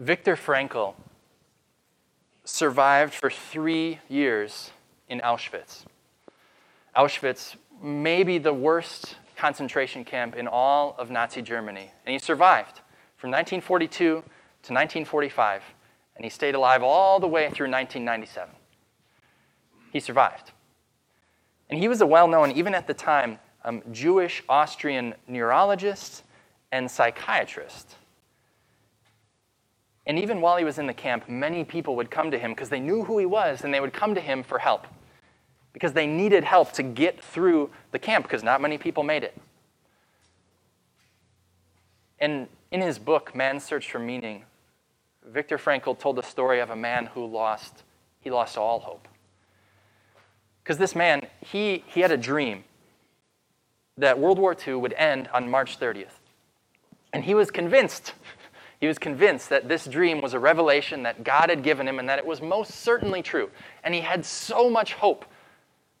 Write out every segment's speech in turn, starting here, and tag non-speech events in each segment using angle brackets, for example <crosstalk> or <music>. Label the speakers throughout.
Speaker 1: Viktor Frankl survived for three years in Auschwitz. Auschwitz, maybe the worst concentration camp in all of Nazi Germany. And he survived from 1942 to 1945, and he stayed alive all the way through 1997. He survived. And he was a well known, even at the time, um, Jewish Austrian neurologist and psychiatrist. And even while he was in the camp, many people would come to him because they knew who he was and they would come to him for help because they needed help to get through the camp because not many people made it. And in his book, Man's Search for Meaning, Viktor Frankl told the story of a man who lost, he lost all hope. Because this man, he, he had a dream that World War II would end on March 30th. And he was convinced, he was convinced that this dream was a revelation that God had given him and that it was most certainly true. And he had so much hope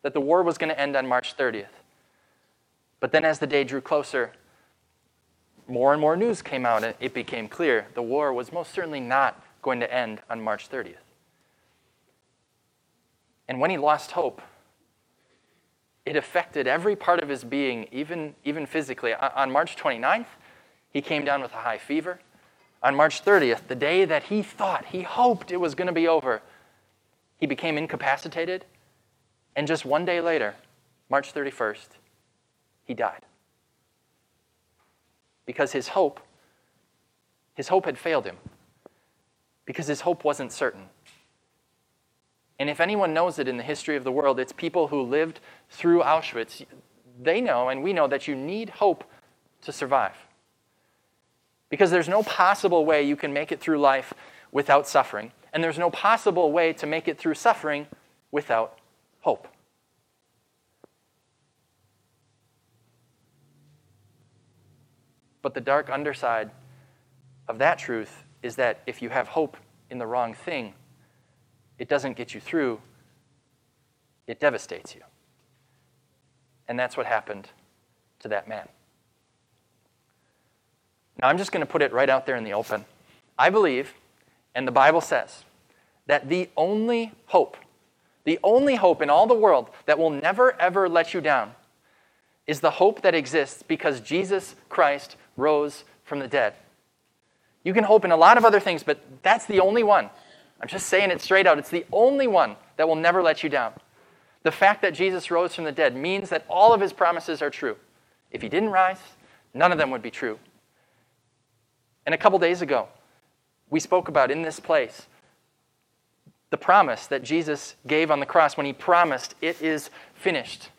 Speaker 1: that the war was going to end on March 30th. But then as the day drew closer, more and more news came out, and it became clear the war was most certainly not going to end on March 30th. And when he lost hope, it affected every part of his being, even, even physically. On March 29th, he came down with a high fever. On March 30th, the day that he thought, he hoped it was going to be over, he became incapacitated. And just one day later, March 31st, he died because his hope, his hope had failed him, because his hope wasn't certain. And if anyone knows it in the history of the world, it's people who lived through Auschwitz. They know, and we know, that you need hope to survive. Because there's no possible way you can make it through life without suffering, and there's no possible way to make it through suffering without hope. But the dark underside of that truth is that if you have hope in the wrong thing, it doesn't get you through, it devastates you. And that's what happened to that man. Now, I'm just going to put it right out there in the open. I believe, and the Bible says, that the only hope, the only hope in all the world that will never, ever let you down is the hope that exists because Jesus Christ rose from the dead. You can hope in a lot of other things, but that's the only one. I'm just saying it straight out. It's the only one that will never let you down. The fact that Jesus rose from the dead means that all of his promises are true. If he didn't rise, none of them would be true. And a couple days ago, we spoke about in this place the promise that Jesus gave on the cross when he promised, It is finished.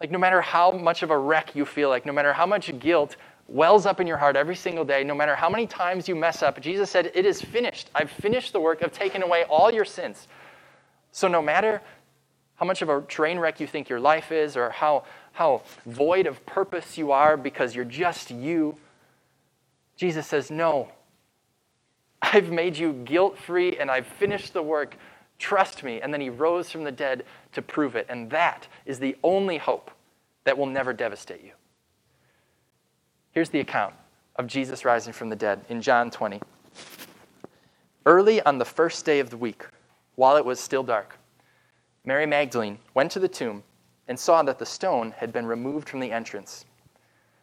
Speaker 1: Like, no matter how much of a wreck you feel like, no matter how much guilt wells up in your heart every single day, no matter how many times you mess up, Jesus said, It is finished. I've finished the work of taking away all your sins. So no matter how much of a train wreck you think your life is, or how, how void of purpose you are because you're just you, Jesus says, No. I've made you guilt free and I've finished the work. Trust me. And then he rose from the dead to prove it. And that is the only hope that will never devastate you. Here's the account of Jesus rising from the dead in John 20. Early on the first day of the week, while it was still dark, Mary Magdalene went to the tomb and saw that the stone had been removed from the entrance.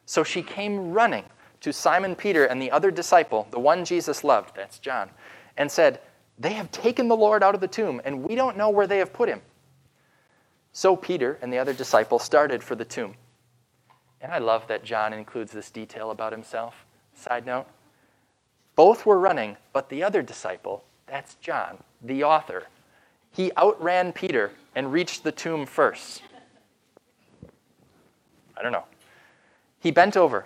Speaker 1: So she came running to Simon Peter and the other disciple, the one Jesus loved, that's John, and said, They have taken the Lord out of the tomb, and we don't know where they have put him. So Peter and the other disciple started for the tomb. And I love that John includes this detail about himself. Side note. Both were running, but the other disciple, that's John, the author, he outran Peter and reached the tomb first. I don't know. He bent over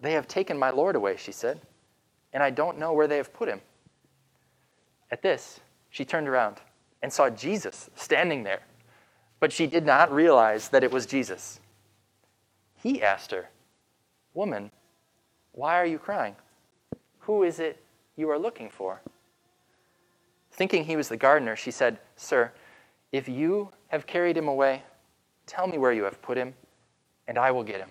Speaker 1: They have taken my Lord away, she said, and I don't know where they have put him. At this, she turned around and saw Jesus standing there, but she did not realize that it was Jesus. He asked her, Woman, why are you crying? Who is it you are looking for? Thinking he was the gardener, she said, Sir, if you have carried him away, tell me where you have put him, and I will get him.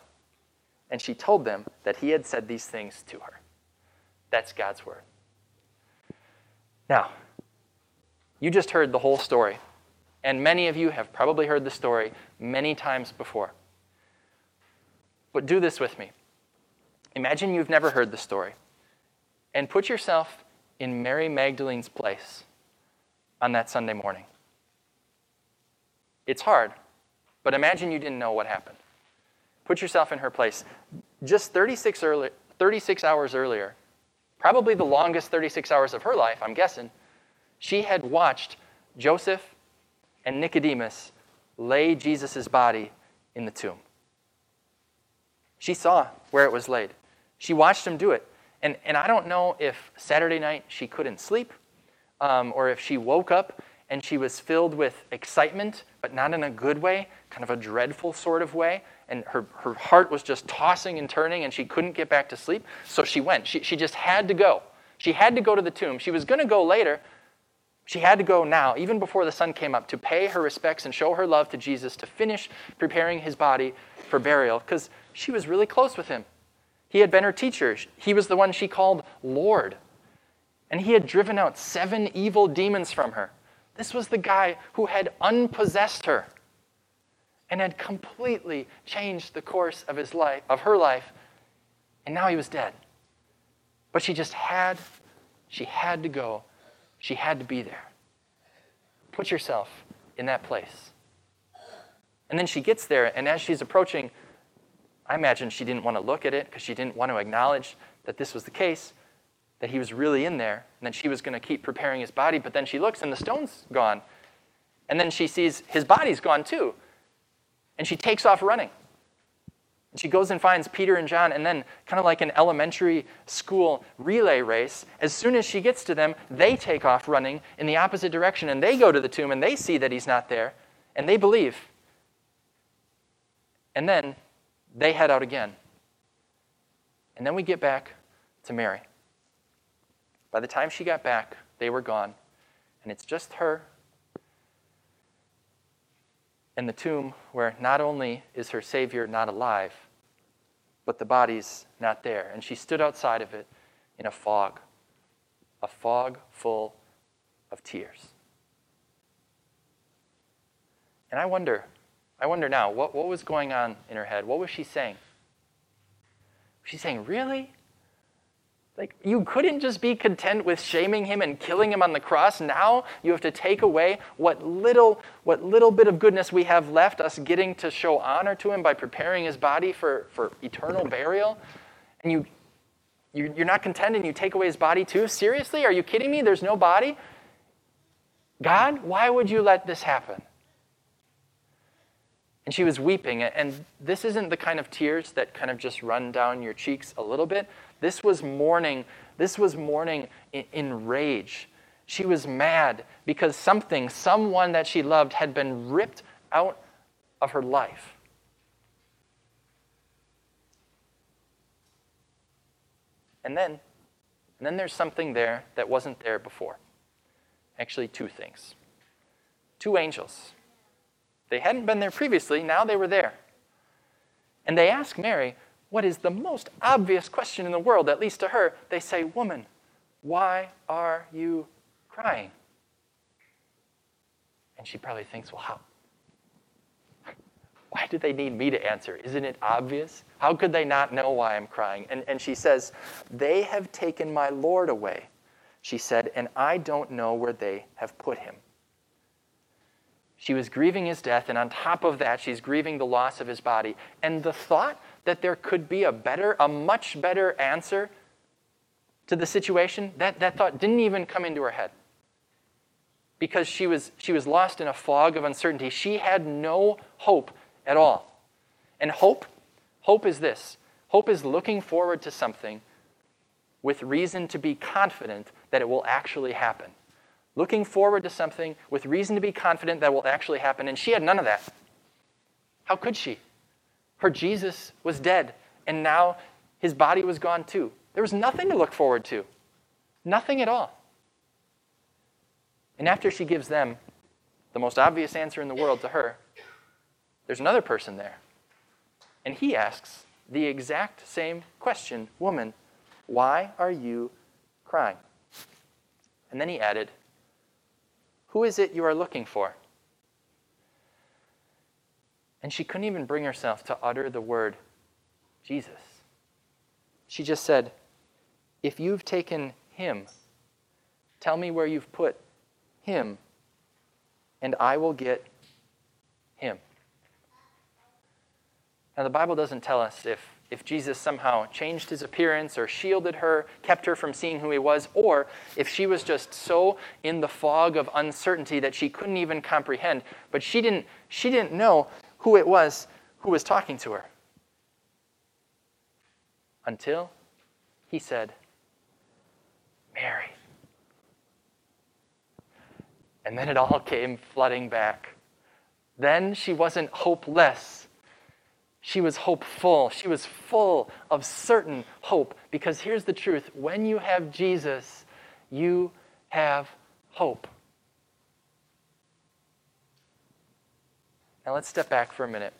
Speaker 1: And she told them that he had said these things to her. That's God's word. Now, you just heard the whole story, and many of you have probably heard the story many times before. But do this with me. Imagine you've never heard the story, and put yourself in Mary Magdalene's place on that Sunday morning. It's hard, but imagine you didn't know what happened. Put yourself in her place. Just 36, early, 36 hours earlier, probably the longest 36 hours of her life, I'm guessing, she had watched Joseph and Nicodemus lay Jesus' body in the tomb. She saw where it was laid. She watched him do it. And, and I don't know if Saturday night she couldn't sleep um, or if she woke up and she was filled with excitement, but not in a good way, kind of a dreadful sort of way. And her, her heart was just tossing and turning, and she couldn't get back to sleep. So she went. She, she just had to go. She had to go to the tomb. She was going to go later. She had to go now, even before the sun came up, to pay her respects and show her love to Jesus, to finish preparing his body for burial, because she was really close with him. He had been her teacher. He was the one she called Lord. And he had driven out seven evil demons from her. This was the guy who had unpossessed her and had completely changed the course of his life, of her life, and now he was dead. But she just had, she had to go. She had to be there. Put yourself in that place. And then she gets there, and as she's approaching, I imagine she didn't want to look at it because she didn't want to acknowledge that this was the case that he was really in there, and then she was going to keep preparing his body. But then she looks, and the stone's gone. And then she sees his body's gone too. And she takes off running. And she goes and finds Peter and John, and then, kind of like an elementary school relay race, as soon as she gets to them, they take off running in the opposite direction, and they go to the tomb, and they see that he's not there, and they believe. And then they head out again. And then we get back to Mary. By the time she got back, they were gone. And it's just her and the tomb where not only is her Savior not alive, but the body's not there. And she stood outside of it in a fog, a fog full of tears. And I wonder, I wonder now, what, what was going on in her head? What was she saying? She's saying, Really? Like, you couldn't just be content with shaming him and killing him on the cross. Now you have to take away what little, what little bit of goodness we have left, us getting to show honor to him by preparing his body for, for eternal burial. And you, you, you're not content and you take away his body too? Seriously? Are you kidding me? There's no body? God, why would you let this happen? And she was weeping. And this isn't the kind of tears that kind of just run down your cheeks a little bit. This was mourning. This was mourning in, in rage. She was mad because something, someone that she loved, had been ripped out of her life. And then, and then there's something there that wasn't there before. Actually, two things. two angels. They hadn't been there previously, now they were there. And they ask Mary what is the most obvious question in the world, at least to her. They say, Woman, why are you crying? And she probably thinks, Well, how? Why do they need me to answer? Isn't it obvious? How could they not know why I'm crying? And, and she says, They have taken my Lord away, she said, and I don't know where they have put him. She was grieving his death, and on top of that, she's grieving the loss of his body. And the thought that there could be a better, a much better answer to the situation, that, that thought didn't even come into her head. Because she was, she was lost in a fog of uncertainty. She had no hope at all. And hope, hope is this hope is looking forward to something with reason to be confident that it will actually happen. Looking forward to something with reason to be confident that will actually happen. And she had none of that. How could she? Her Jesus was dead, and now his body was gone too. There was nothing to look forward to. Nothing at all. And after she gives them the most obvious answer in the world to her, there's another person there. And he asks the exact same question Woman, why are you crying? And then he added, Who is it you are looking for? And she couldn't even bring herself to utter the word Jesus. She just said, If you've taken him, tell me where you've put him, and I will get him. Now, the Bible doesn't tell us if, if Jesus somehow changed his appearance or shielded her, kept her from seeing who he was, or if she was just so in the fog of uncertainty that she couldn't even comprehend. But she didn't, she didn't know who it was who was talking to her. Until he said, Mary. And then it all <laughs> came flooding back. Then she wasn't hopeless she was hopeful. She was full of certain hope. Because here's the truth when you have Jesus, you have hope. Now let's step back for a minute.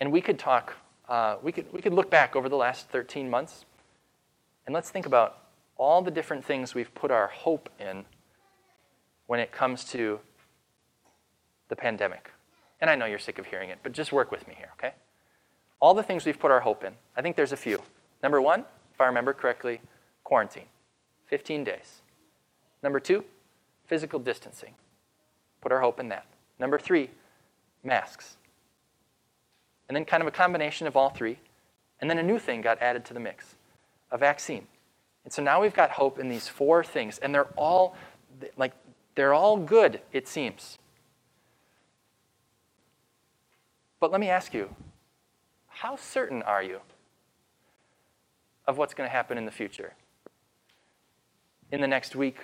Speaker 1: And we could talk, uh, we, could, we could look back over the last 13 months, and let's think about all the different things we've put our hope in when it comes to the pandemic. And I know you're sick of hearing it, but just work with me here, okay? All the things we've put our hope in, I think there's a few. Number one, if I remember correctly, quarantine, 15 days. Number two, physical distancing. Put our hope in that. Number three, masks. And then kind of a combination of all three. And then a new thing got added to the mix a vaccine. And so now we've got hope in these four things, and they're all like they're all good, it seems. But let me ask you how certain are you of what's going to happen in the future? In the next week,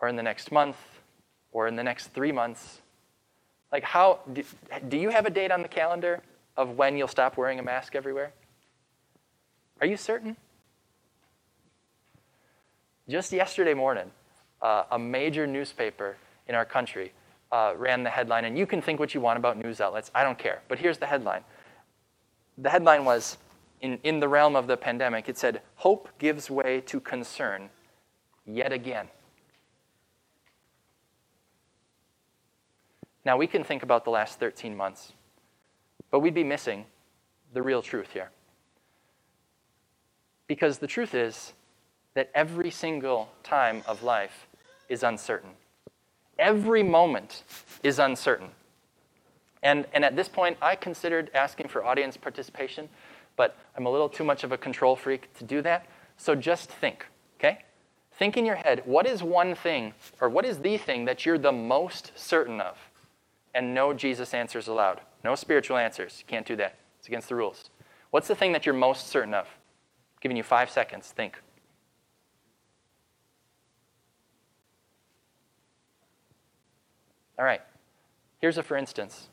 Speaker 1: or in the next month, or in the next three months? Like, how do, you have a date on the calendar of when you'll stop wearing a mask everywhere? Are you certain? Just yesterday morning, uh, a major newspaper in our country uh, ran the headline, and you can think what you want about news outlets. I don't care. But here's the headline. The headline was in, in the realm of the pandemic, it said, Hope gives way to concern yet again. Now, we can think about the last 13 months, but we'd be missing the real truth here. Because the truth is that every single time of life is uncertain every moment is uncertain. And, and at this point, I considered asking for audience participation, but I'm a little too much of a control freak to do that. So just think, okay? Think in your head what is one thing, or what is the thing that you're the most certain of? And no Jesus answers allowed. No spiritual answers. Can't do that, it's against the rules. What's the thing that you're most certain of? I'm giving you five seconds. Think. All right, here's a for instance.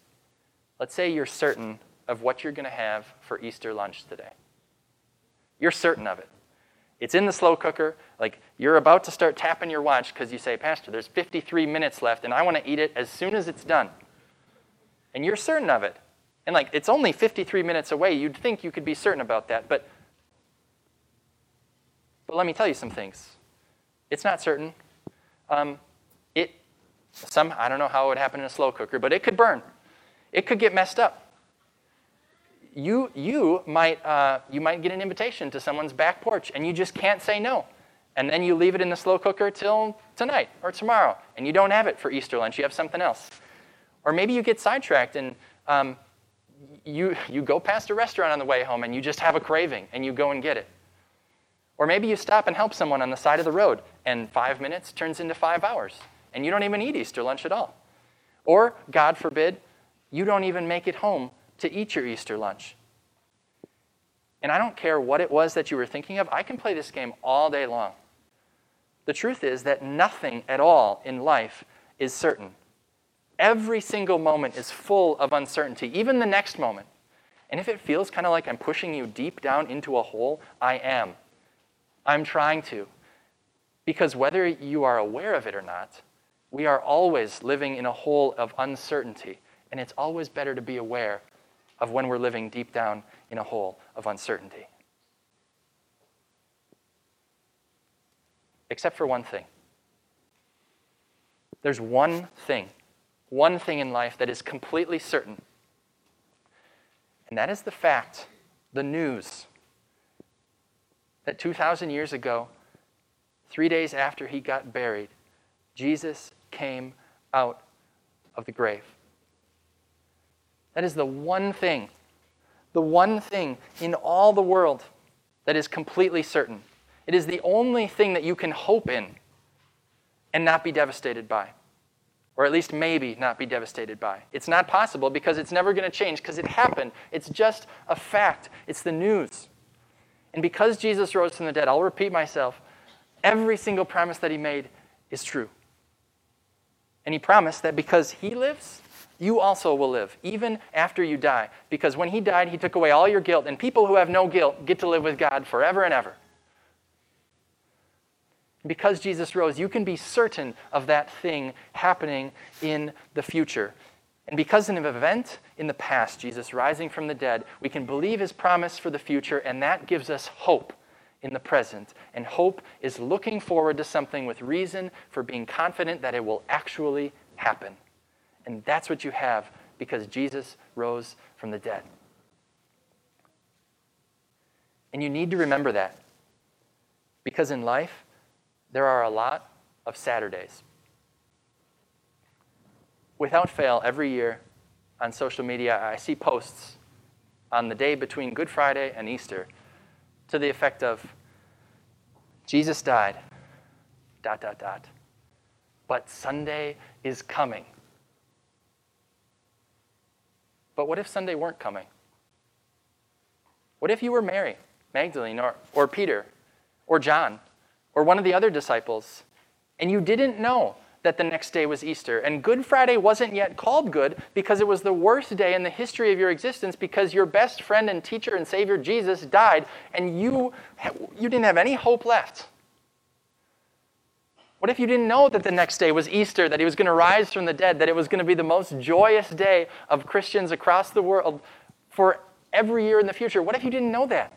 Speaker 1: Let's say you're certain of what you're going to have for Easter lunch today. You're certain of it. It's in the slow cooker. Like you're about to start tapping your watch because you say, Pastor, there's 53 minutes left and I want to eat it as soon as it's done. And you're certain of it. And like it's only 53 minutes away. You'd think you could be certain about that. But, but let me tell you some things. It's not certain. Um, some, I don't know how it would happen in a slow cooker, but it could burn. It could get messed up you, you, might, uh, you might get an invitation to someone's back porch and you just can't say no. And then you leave it in the slow cooker till tonight or tomorrow and you don't have it for Easter lunch, you have something else. Or maybe you get sidetracked and um, you, you go past a restaurant on the way home and you just have a craving and you go and get it. Or maybe you stop and help someone on the side of the road and five minutes turns into five hours and you don't even eat Easter lunch at all. Or, God forbid, you don't even make it home to eat your Easter lunch. And I don't care what it was that you were thinking of, I can play this game all day long. The truth is that nothing at all in life is certain. Every single moment is full of uncertainty, even the next moment. And if it feels kind of like I'm pushing you deep down into a hole, I am. I'm trying to. Because whether you are aware of it or not, we are always living in a hole of uncertainty. And it's always better to be aware of when we're living deep down in a hole of uncertainty. Except for one thing. There's one thing, one thing in life that is completely certain, and that is the fact, the news, that 2,000 years ago, three days after he got buried, Jesus came out of the grave. That is the one thing, the one thing in all the world that is completely certain. It is the only thing that you can hope in and not be devastated by. Or at least maybe not be devastated by. It's not possible because it's never going to change because it happened. It's just a fact, it's the news. And because Jesus rose from the dead, I'll repeat myself every single promise that he made is true. And he promised that because he lives, you also will live, even after you die. Because when he died, he took away all your guilt, and people who have no guilt get to live with God forever and ever. Because Jesus rose, you can be certain of that thing happening in the future. And because of an event in the past, Jesus rising from the dead, we can believe his promise for the future, and that gives us hope in the present. And hope is looking forward to something with reason for being confident that it will actually happen. And that's what you have because Jesus rose from the dead. And you need to remember that. Because in life, there are a lot of Saturdays. Without fail, every year on social media, I see posts on the day between Good Friday and Easter to the effect of Jesus died, dot, dot, dot. But Sunday is coming. But what if Sunday weren't coming? What if you were Mary, Magdalene, or, or Peter, or John, or one of the other disciples, and you didn't know that the next day was Easter. And Good Friday wasn't yet called good because it was the worst day in the history of your existence because your best friend and teacher and Savior Jesus died and you, you didn't have any hope left. What if you didn't know that the next day was Easter, that he was going to rise from the dead, that it was going to be the most joyous day of Christians across the world for every year in the future? What if you didn't know that?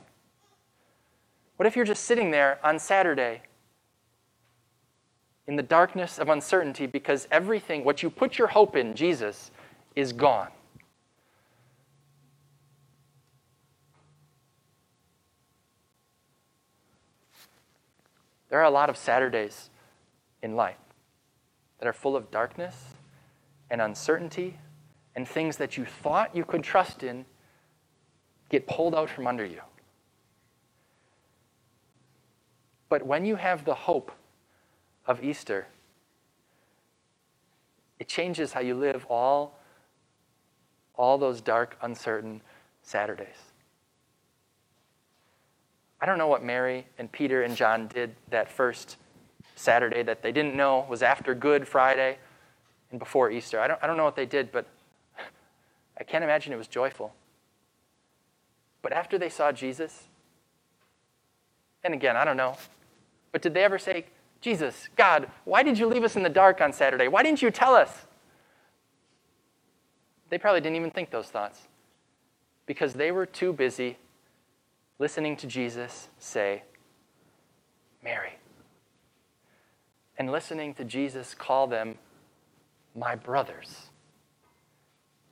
Speaker 1: What if you're just sitting there on Saturday in the darkness of uncertainty because everything, what you put your hope in, Jesus, is gone? There are a lot of Saturdays in life that are full of darkness and uncertainty and things that you thought you could trust in get pulled out from under you. But when you have the hope of Easter, it changes how you live all, all those dark, uncertain Saturdays. I don't know what Mary and Peter and John did that first Saturday that they didn't know was after Good Friday and before Easter. I don't, I don't know what they did, but <laughs> I can't imagine it was joyful. But after they saw Jesus, And again, I don't know. But did they ever say, Jesus, God, why did you leave us in the dark on Saturday? Why didn't you tell us? They probably didn't even think those thoughts because they were too busy listening to Jesus say, Mary, and listening to Jesus call them my brothers.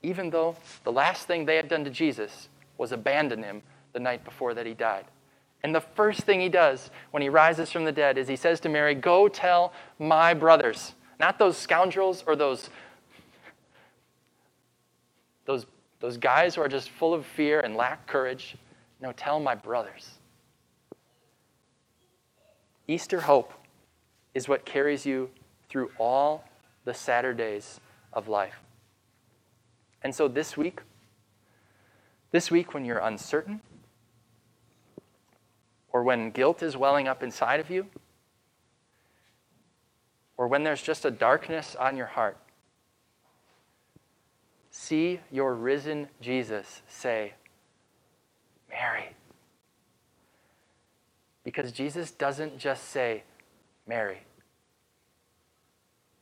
Speaker 1: Even though the last thing they had done to Jesus was abandon him the night before that he died. And the first thing he does when he rises from the dead is he says to Mary, Go tell my brothers, not those scoundrels or those, those, those guys who are just full of fear and lack courage. No, tell my brothers. Easter hope is what carries you through all the Saturdays of life. And so this week, this week when you're uncertain, or when guilt is welling up inside of you, or when there's just a darkness on your heart, see your risen Jesus say, Mary. Because Jesus doesn't just say, Mary.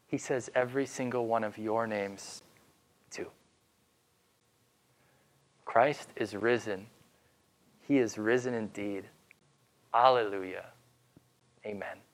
Speaker 1: He says every single one of your names, too. Christ is risen. He is risen indeed. Alleluia. Amen.